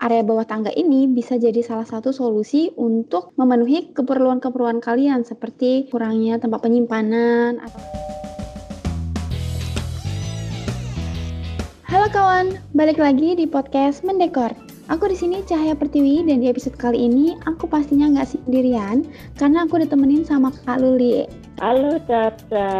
area bawah tangga ini bisa jadi salah satu solusi untuk memenuhi keperluan-keperluan kalian seperti kurangnya tempat penyimpanan atau Halo kawan, balik lagi di podcast Mendekor. Aku di sini Cahaya Pertiwi dan di episode kali ini aku pastinya nggak sendirian karena aku ditemenin sama Kak Luli. Halo Caca.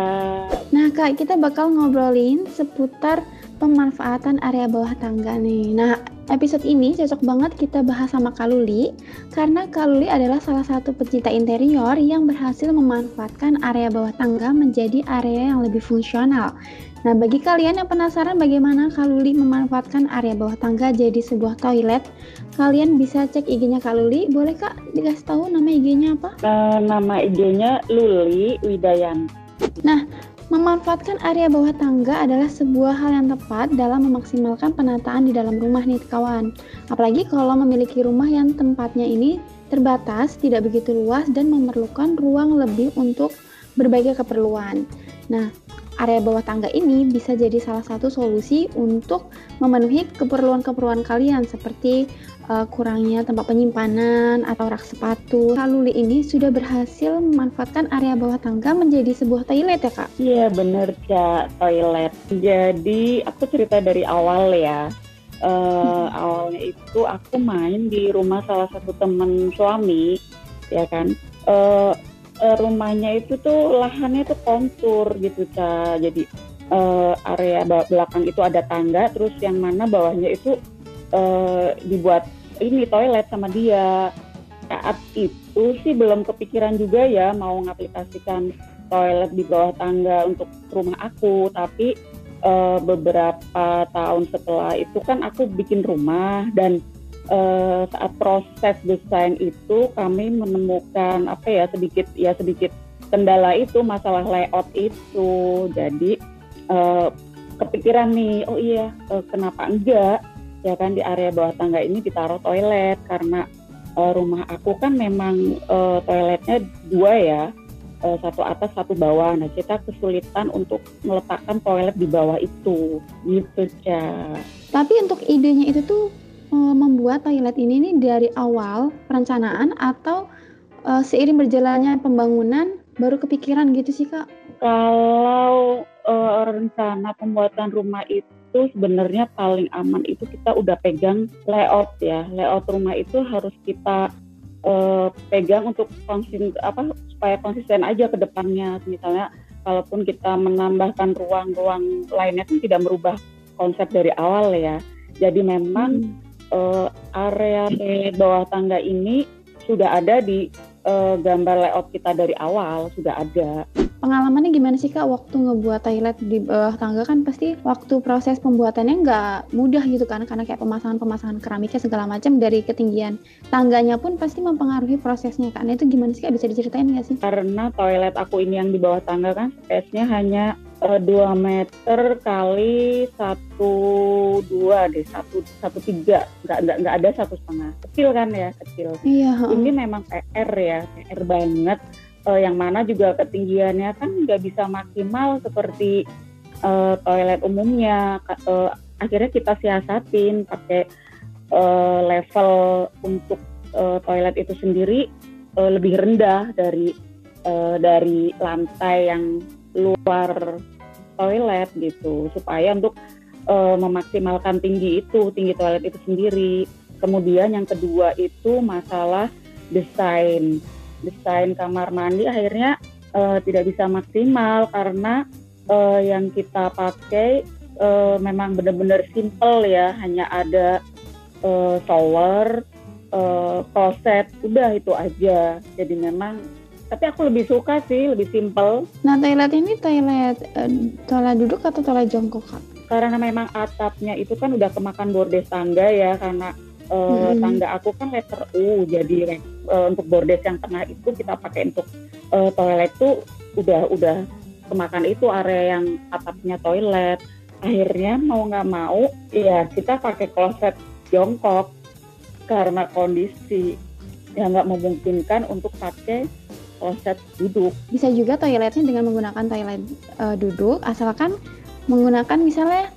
Nah Kak, kita bakal ngobrolin seputar pemanfaatan area bawah tangga nih. Nah, episode ini cocok banget kita bahas sama Kak Luli karena Kak Luli adalah salah satu pecinta interior yang berhasil memanfaatkan area bawah tangga menjadi area yang lebih fungsional. Nah, bagi kalian yang penasaran bagaimana Kaluli memanfaatkan area bawah tangga jadi sebuah toilet, kalian bisa cek IG-nya Kaluli. Boleh Kak dikasih tahu nama IG-nya apa? Uh, nama IG-nya Luli Widayan. Nah, memanfaatkan area bawah tangga adalah sebuah hal yang tepat dalam memaksimalkan penataan di dalam rumah nih kawan. Apalagi kalau memiliki rumah yang tempatnya ini terbatas, tidak begitu luas dan memerlukan ruang lebih untuk berbagai keperluan. Nah, area bawah tangga ini bisa jadi salah satu solusi untuk memenuhi keperluan-keperluan kalian seperti uh, kurangnya tempat penyimpanan atau rak sepatu. Kaluli ini sudah berhasil memanfaatkan area bawah tangga menjadi sebuah toilet ya kak? Iya bener kak, toilet. Jadi aku cerita dari awal ya. Uh, hmm. awalnya itu aku main di rumah salah satu teman suami ya kan uh, uh, rumahnya itu tuh lahannya tuh kontur gitu ca. Jadi uh, area belakang itu ada tangga terus yang mana bawahnya itu uh, dibuat ini toilet sama dia. Saat itu sih belum kepikiran juga ya mau ngaplikasikan toilet di bawah tangga untuk rumah aku tapi uh, beberapa tahun setelah itu kan aku bikin rumah dan uh, saat proses desain itu kami menemukan apa ya sedikit ya sedikit kendala itu masalah layout itu. Jadi uh, kepikiran nih oh iya uh, kenapa enggak? Ya kan di area bawah tangga ini ditaruh toilet karena uh, rumah aku kan memang uh, toiletnya dua ya uh, satu atas satu bawah. Nah kita kesulitan untuk meletakkan toilet di bawah itu. Gitu ya tapi untuk idenya itu tuh uh, membuat toilet ini nih dari awal perencanaan atau uh, seiring berjalannya pembangunan baru kepikiran gitu sih kak? Kalau uh, rencana pembuatan rumah itu sebenarnya paling aman itu kita udah pegang layout ya. Layout rumah itu harus kita uh, pegang untuk konsisten apa supaya konsisten aja ke depannya. Misalnya kalaupun kita menambahkan ruang-ruang lainnya kan tidak merubah konsep dari awal ya. Jadi memang hmm uh, area di bawah tangga ini sudah ada di uh, gambar layout kita dari awal sudah ada. Pengalamannya gimana sih kak? Waktu ngebuat toilet di bawah tangga kan pasti waktu proses pembuatannya nggak mudah gitu kan? Karena kayak pemasangan-pemasangan keramiknya segala macam dari ketinggian tangganya pun pasti mempengaruhi prosesnya kan itu gimana sih kak? Bisa diceritain nggak sih? Karena toilet aku ini yang di bawah tangga kan space-nya hanya uh, meter kali satu dua deh satu satu tiga. Nggak nggak nggak ada satu setengah. Kecil kan ya kecil. Iya, ini memang PR ya PR banget uh, yang mana juga ketinggiannya kan nggak bisa maksimal seperti uh, toilet umumnya. Uh, akhirnya kita siasatin pakai uh, level untuk uh, toilet itu sendiri uh, lebih rendah dari uh, dari lantai yang luar toilet gitu. Supaya untuk uh, memaksimalkan tinggi itu tinggi toilet itu sendiri. Kemudian yang kedua itu masalah desain desain kamar mandi akhirnya uh, tidak bisa maksimal karena uh, yang kita pakai uh, memang benar-benar simple ya. Hanya ada uh, shower uh, closet udah itu aja. Jadi memang tapi aku lebih suka sih lebih simple. Nah toilet ini toilet uh, toilet duduk atau toilet jongkok kak? Karena memang atapnya itu kan udah kemakan bordes tangga ya karena uh, hmm. tangga aku kan letter U jadi uh, untuk bordes yang tengah itu kita pakai untuk uh, toilet tuh udah udah kemakan itu area yang atapnya toilet. Akhirnya mau nggak mau ya kita pakai kloset jongkok. Karena kondisi yang nggak memungkinkan untuk pakai kloset duduk. Bisa juga toiletnya dengan menggunakan toilet uh, duduk, asalkan menggunakan misalnya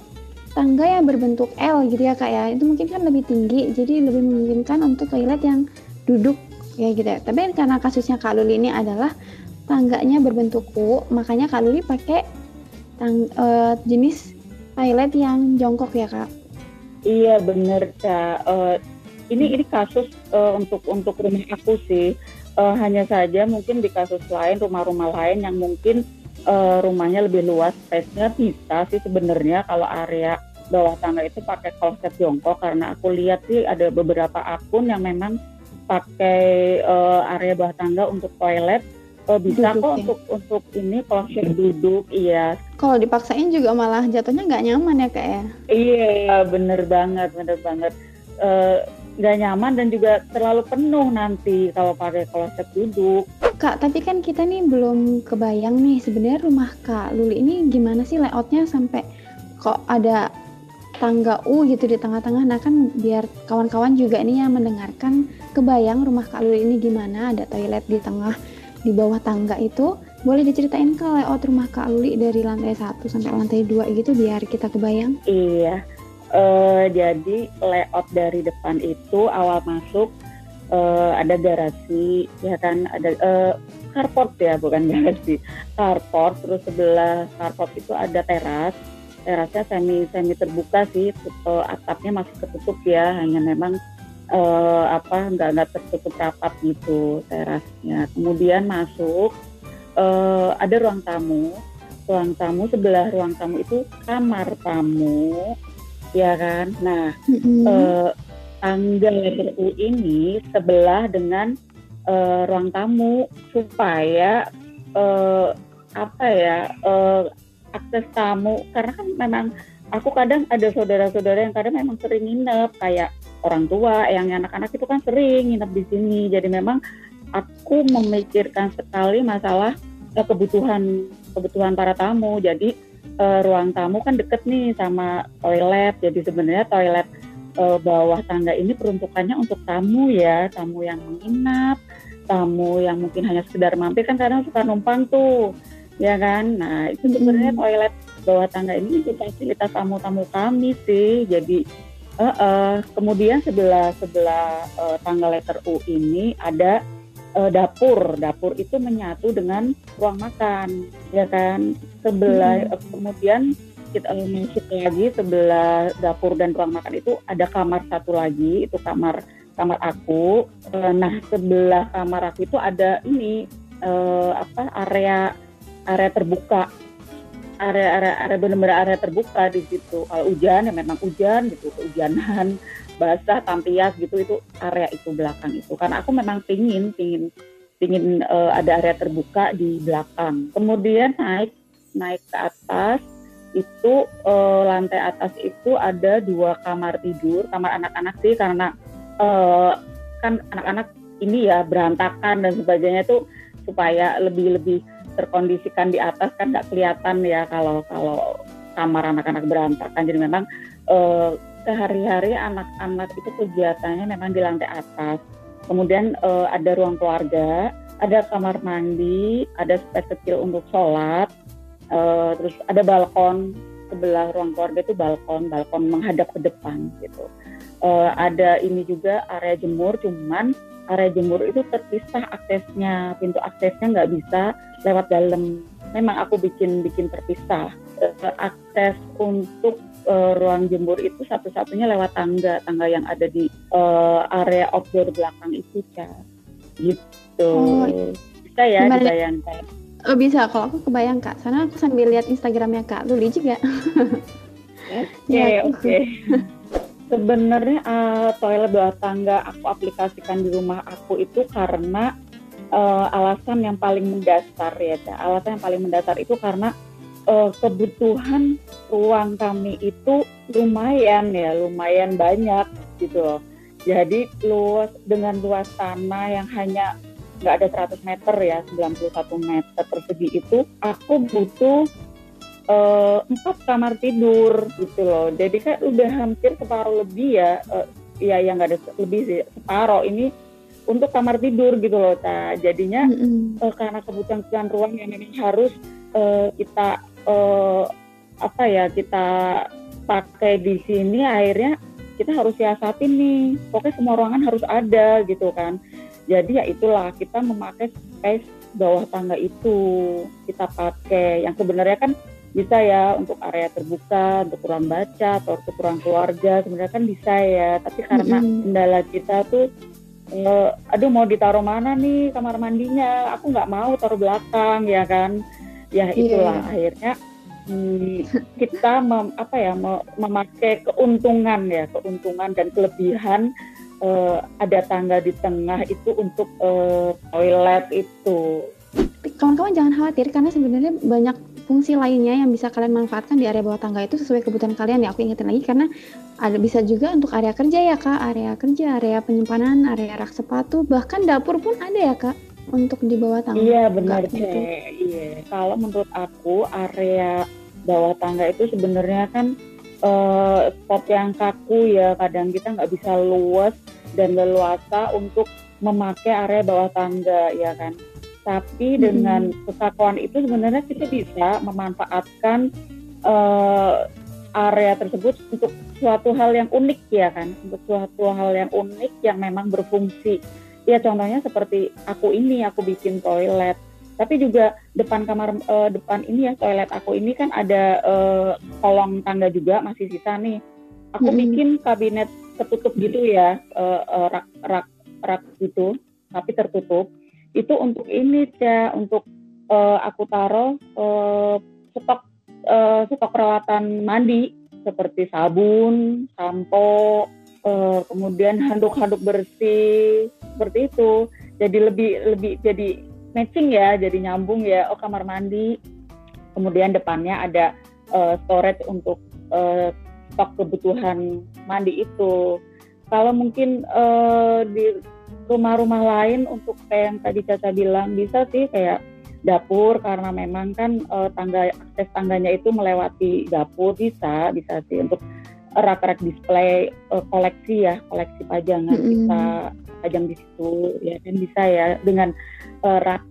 tangga yang berbentuk L gitu ya kak ya. Itu mungkin kan lebih tinggi jadi lebih memungkinkan untuk toilet yang duduk ya gitu ya. Tapi karena kasusnya Kak Luli ini adalah tangganya berbentuk U makanya Kak Luli pakai tang uh, jenis toilet yang jongkok ya kak? Iya bener kak. Uh, ini ini kasus uh, untuk untuk rumah aku sih. Uh, hanya saja mungkin di kasus lain rumah-rumah lain yang mungkin uh, rumahnya lebih luas space-nya bisa sih sebenarnya kalau area bawah tangga itu pakai kloset jongkok. Karena aku lihat sih ada beberapa akun yang memang pakai uh, area bawah tangga untuk toilet uh, bisa duduk, kok ya? untuk untuk ini kloset duduk iya. Kalau dipaksain juga malah jatuhnya nggak nyaman ya kak ya? Iya bener banget bener banget. Nggak uh, nyaman dan juga terlalu penuh nanti kalau pakai kloset duduk. Kak, tapi kan kita nih belum kebayang nih sebenarnya rumah Kak Luli ini gimana sih layoutnya sampai kok ada tangga U gitu di tengah-tengah. Nah kan biar kawan-kawan juga nih yang mendengarkan kebayang rumah Kak Luli ini gimana, ada toilet di tengah, di bawah tangga itu. Boleh diceritain ke layout rumah Kak Luli dari lantai 1 sampai lantai 2 gitu biar kita kebayang? Iya. Uh, jadi layout dari depan itu awal masuk uh, ada garasi ya kan ada uh, carport ya bukan garasi carport terus sebelah carport itu ada teras terasnya semi semi terbuka sih uh, atapnya masih tertutup ya hanya memang uh, apa nggak nggak tertutup rapat gitu terasnya kemudian masuk uh, ada ruang tamu. Ruang tamu sebelah ruang tamu itu kamar tamu ya kan? Nah mm -hmm. uh, tangga letter U ini sebelah dengan uh, ruang tamu supaya uh, apa ya uh, akses tamu. Karena kan memang aku kadang ada saudara-saudara yang kadang memang sering nginep. Kayak orang tua yang anak-anak itu kan sering nginep di sini. Jadi memang aku memikirkan sekali masalah uh, kebutuhan kebutuhan para tamu. Jadi uh, ruang tamu kan deket nih sama toilet. Jadi sebenarnya toilet uh, bawah tangga ini peruntukannya untuk tamu ya, tamu yang menginap, tamu yang mungkin hanya sekedar mampir. Kan kadang suka numpang tuh, ya kan. Nah itu sebenarnya hmm. toilet bawah tangga ini untuk fasilitas tamu-tamu kami sih. Jadi uh, uh, kemudian sebelah sebelah uh, tangga letter U ini ada uh, dapur. Dapur itu menyatu dengan ruang makan, ya kan. Sebelah hmm. uh, kemudian kita masuk lagi sebelah dapur dan ruang makan itu ada kamar satu lagi itu kamar kamar aku nah sebelah kamar aku itu ada ini uh, apa area area terbuka. Area area area benar-benar area terbuka di situ. Kalau hujan ya memang hujan gitu kehujanan basah tampias gitu itu area itu belakang itu. Karena aku memang pingin pingin pingin uh, ada area terbuka di belakang. Kemudian naik naik ke atas itu uh, lantai atas itu ada dua kamar tidur, kamar anak-anak sih karena uh, kan anak-anak ini ya berantakan dan sebagainya itu supaya lebih lebih terkondisikan di atas kan nggak kelihatan ya kalau kalau kamar anak-anak berantakan. Jadi memang uh, sehari-hari anak-anak itu kegiatannya memang di lantai atas. Kemudian uh, ada ruang keluarga, ada kamar mandi, ada space kecil untuk sholat, uh, terus ada balkon sebelah ruang keluarga itu balkon balkon menghadap ke depan gitu ada ini juga area jemur cuman area jemur itu terpisah aksesnya pintu aksesnya nggak bisa lewat dalam. Memang aku bikin bikin terpisah. Uh, akses untuk uh, ruang jemur itu satu-satunya lewat tangga tangga yang ada di uh, area outdoor belakang itu ya gitu. Oh, bisa ya dibayangkan. Oh bisa, kalau aku kebayang kak, karena aku sambil lihat Instagramnya kak. Luli juga. Oke ya, oke. Sebenarnya uh, toilet bawah tangga aku aplikasikan di rumah aku itu karena uh, alasan yang paling mendasar ya, alasan yang paling mendasar itu karena uh, kebutuhan ruang kami itu lumayan ya, lumayan banyak gitu loh. Jadi luas dengan luas tanah yang hanya nggak ada 100 meter ya 91 meter persegi itu aku butuh uh, empat kamar tidur gitu loh. Jadi kan udah hampir separuh lebih ya uh, ya yang nggak ada lebih sih separuh ini untuk kamar tidur gitu loh ta jadinya mm -hmm. uh, karena kebutuhan ruang yang memang harus uh, kita uh, apa ya kita pakai di sini akhirnya kita harus siasatin nih. Pokoknya semua ruangan harus ada gitu kan. Jadi ya itulah kita memakai space bawah tangga itu. Kita pakai yang sebenarnya kan bisa ya untuk area terbuka untuk ruang baca atau untuk ruang keluarga sebenarnya kan bisa ya tapi karena kendala kita tuh uh, aduh mau ditaruh mana nih kamar mandinya aku nggak mau taruh belakang ya kan ya iya. itulah yeah. akhirnya hmm, kita mem, apa ya memakai keuntungan ya keuntungan dan kelebihan uh, ada tangga di tengah itu untuk uh, toilet itu kawan-kawan jangan khawatir karena sebenarnya banyak fungsi lainnya yang bisa kalian manfaatkan di area bawah tangga itu sesuai kebutuhan kalian ya. Aku ingetin lagi karena ada bisa juga untuk area kerja ya kak. Area kerja area penyimpanan area rak sepatu bahkan dapur pun ada ya kak untuk di bawah tangga. Iya benar gitu. iya. Kalau menurut aku area bawah tangga itu sebenarnya kan uh, spot yang kaku ya. Kadang kita nggak bisa luas dan leluasa untuk memakai area bawah tangga ya kan tapi dengan kesatuan itu sebenarnya kita bisa memanfaatkan uh, area tersebut untuk suatu hal yang unik ya kan? Untuk suatu hal yang unik yang memang berfungsi. Ya contohnya seperti aku ini aku bikin toilet. Tapi juga depan kamar uh, depan ini ya toilet aku ini kan ada uh, kolong tangga juga masih sisa nih. Aku hmm. bikin kabinet tertutup gitu ya uh, uh, rak rak rak gitu tapi tertutup itu untuk ini ya untuk uh, aku taruh uh, stok uh, stok peralatan mandi seperti sabun, sampo, uh, kemudian handuk-handuk bersih seperti itu. Jadi lebih lebih jadi matching ya, jadi nyambung ya. Oh kamar mandi. Kemudian depannya ada uh, storage untuk uh, stok kebutuhan mandi itu. Kalau mungkin uh, di rumah-rumah lain untuk kayak yang tadi Caca bilang bisa sih kayak dapur karena memang kan uh, tangga akses tangganya itu melewati dapur bisa bisa sih untuk rak-rak display uh, koleksi ya koleksi pajangan mm -hmm. kita pajang di situ ya kan bisa ya dengan uh, rak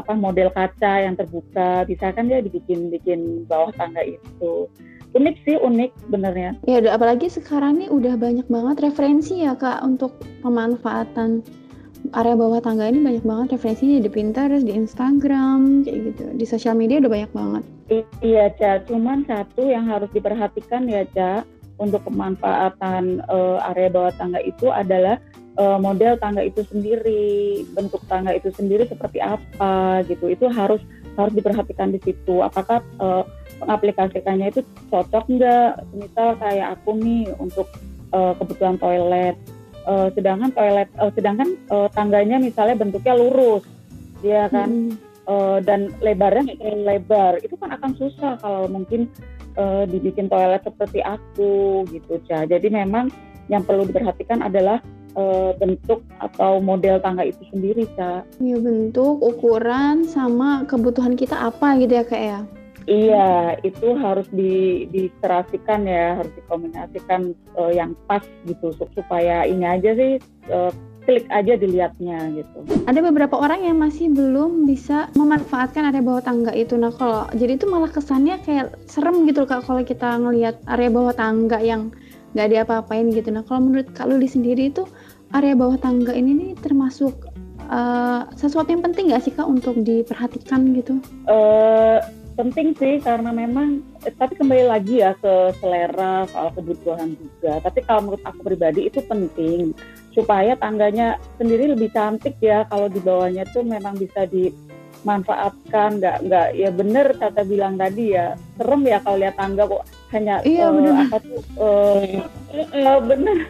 apa model kaca yang terbuka bisa kan dia dibikin bikin bawah tangga itu unik sih unik benernya ya apalagi sekarang nih udah banyak banget referensi ya kak untuk pemanfaatan area bawah tangga ini banyak banget referensinya di Pinterest, di Instagram, kayak gitu. Di sosial media udah banyak banget. iya, Ca. Cuman satu yang harus diperhatikan ya, Ca, untuk pemanfaatan uh, area bawah tangga itu adalah uh, model tangga itu sendiri, bentuk tangga itu sendiri seperti apa gitu. Itu harus harus diperhatikan di situ. Apakah uh, pengaplikasikannya itu cocok nggak? Misal kayak aku nih untuk uh, kebutuhan toilet. Uh, sedangkan toilet uh, sedangkan uh, tangganya misalnya bentuknya lurus dia kan? Hmm. uh, dan lebarnya nggak terlalu lebar. Itu kan akan susah kalau mungkin uh, dibikin toilet seperti aku gitu cah jadi memang yang perlu diperhatikan adalah uh, bentuk atau model tangga itu sendiri cah Iya bentuk ukuran sama kebutuhan kita apa gitu ya kak ya Iya, itu harus di diterasikan ya, harus dikombinasikan uh, yang pas gitu supaya ini aja sih uh, klik aja dilihatnya gitu. Ada beberapa orang yang masih belum bisa memanfaatkan area bawah tangga itu. Nah, kalau jadi itu malah kesannya kayak serem gitu kak kalau kita ngelihat area bawah tangga yang nggak diapa-apain gitu. Nah, kalau menurut Kak Luli sendiri itu area bawah tangga ini nih termasuk uh, sesuatu yang penting nggak sih kak untuk diperhatikan gitu? Uh, penting sih karena memang eh, tapi kembali lagi ya ke selera soal kebutuhan juga. Tapi kalau menurut aku pribadi itu penting supaya tangganya sendiri lebih cantik ya. Kalau di bawahnya tuh memang bisa dimanfaatkan. Nggak nggak ya bener kata bilang tadi ya serem ya kalau lihat tangga kok hanya iya, uh, apa tuh uh, uh, bener.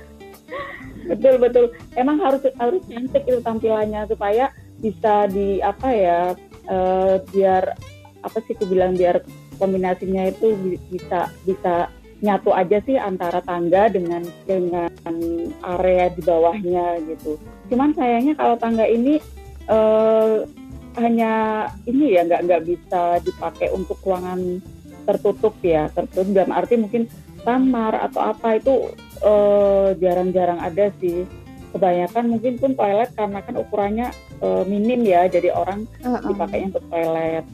Betul betul. Emang harus harus cantik itu tampilannya supaya bisa di apa ya uh, biar apa sih aku bilang biar kombinasinya itu bisa bisa nyatu aja sih antara tangga dengan dengan area di bawahnya gitu. Cuman sayangnya kalau tangga ini uh, hanya ini ya nggak nggak bisa dipakai untuk ruangan tertutup ya tertutup dalam arti mungkin kamar atau apa itu jarang jarang-jarang ada sih kebanyakan mungkin pun toilet karena kan ukurannya uh, minim ya jadi orang uh -uh. dipakainya untuk toilet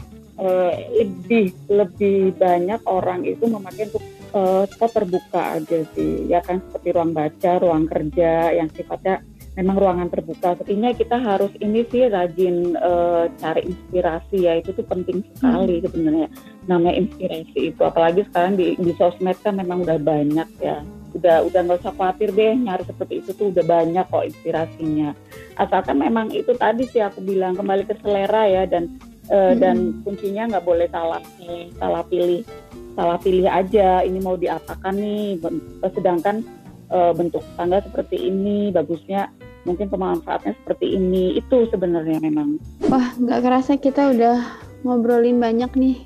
uh, lebih lebih banyak orang itu memakai untuk uh, terbuka aja sih ya kan seperti ruang baca ruang kerja yang sifatnya memang ruangan terbuka. Sepertinya kita harus ini sih rajin uh, cari inspirasi ya itu tuh penting sekali hmm. sebenarnya. Namanya inspirasi itu apalagi sekarang di, di sosmed kan memang udah banyak ya. Udah udah nggak usah khawatir deh nyari seperti itu tuh udah banyak kok inspirasinya. Asalkan memang itu tadi sih aku bilang kembali ke selera ya dan uh, hmm. dan kuncinya nggak boleh salah salah pilih salah pilih aja ini mau diapakan nih sedangkan uh, bentuk tangga seperti ini bagusnya mungkin pemanfaatnya seperti ini itu sebenarnya memang wah nggak kerasa kita udah ngobrolin banyak nih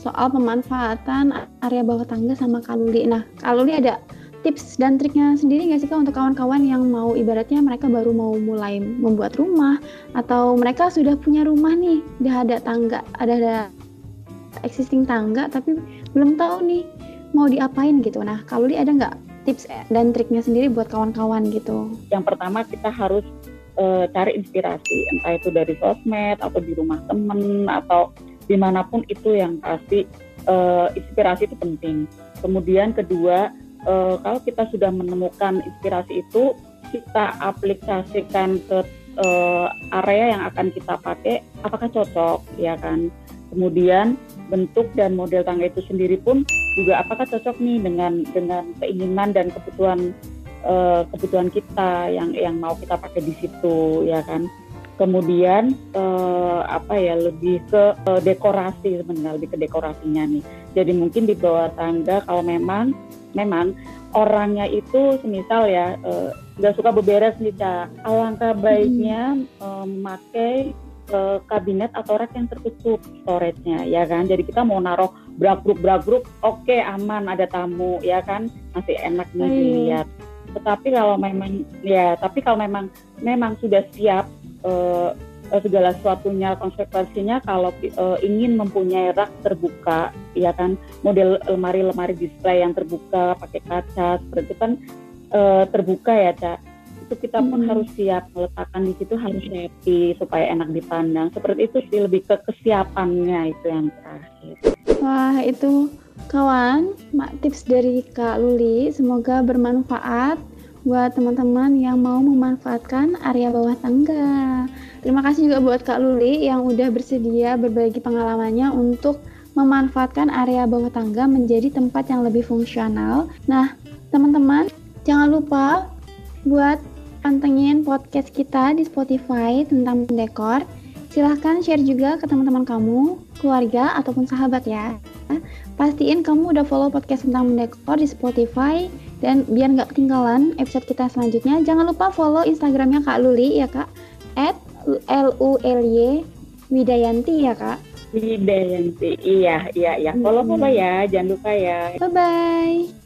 soal pemanfaatan area bawah tangga sama kaluli nah kaluli ada tips dan triknya sendiri nggak sih kak untuk kawan-kawan yang mau ibaratnya mereka baru mau mulai membuat rumah atau mereka sudah punya rumah nih udah ada tangga ada ada existing tangga tapi belum tahu nih mau diapain gitu nah kaluli ada nggak tips dan triknya sendiri buat kawan-kawan gitu? Yang pertama kita harus uh, cari inspirasi, entah itu dari sosmed atau di rumah temen atau di mana pun itu yang pasti uh, inspirasi itu penting. Kemudian kedua, uh, kalau kita sudah menemukan inspirasi itu, kita aplikasikan ke uh, area yang akan kita pakai, apakah cocok, ya kan? Kemudian bentuk dan model tangga itu sendiri pun juga apakah cocok nih dengan dengan keinginan dan kebutuhan uh, kebutuhan kita yang yang mau kita pakai di situ ya kan kemudian uh, apa ya lebih ke uh, dekorasi sebenarnya lebih ke dekorasinya nih. Jadi mungkin di bawah tangga kalau memang memang orangnya itu semisal ya nggak uh, suka beberes nih cak alangkah baiknya hmm. uh, memakai kabinet atau rak yang tertutup storage-nya ya kan? Jadi kita mau naruh brak grup brak grup oke okay, aman ada tamu ya kan? Masih enak nih hmm. dilihat. Tetapi kalau memang ya tapi kalau memang memang sudah siap uh, segala sesuatunya konsekuensinya kalau uh, ingin mempunyai rak terbuka ya kan? Model lemari-lemari display yang terbuka pakai kaca seperti itu kan uh, terbuka ya cak. Itu kita pun hmm. harus siap meletakkan di situ harus happy supaya enak dipandang. Seperti itu sih lebih ke kesiapannya itu yang terakhir. Wah itu kawan mak tips dari Kak Luli. Semoga bermanfaat buat teman-teman yang mau memanfaatkan area bawah tangga terima kasih juga buat Kak Luli yang udah bersedia berbagi pengalamannya untuk memanfaatkan area bawah tangga menjadi tempat yang lebih fungsional nah teman-teman jangan lupa buat pantengin podcast kita di Spotify tentang dekor. Silahkan share juga ke teman-teman kamu, keluarga, ataupun sahabat ya. Pastiin kamu udah follow podcast tentang dekor di Spotify dan biar nggak ketinggalan episode kita selanjutnya, jangan lupa follow Instagramnya Kak Luli ya Kak, at L U L Y Widayanti ya Kak. Widayanti, iya iya iya. Follow follow ya, jangan lupa ya. Bye bye.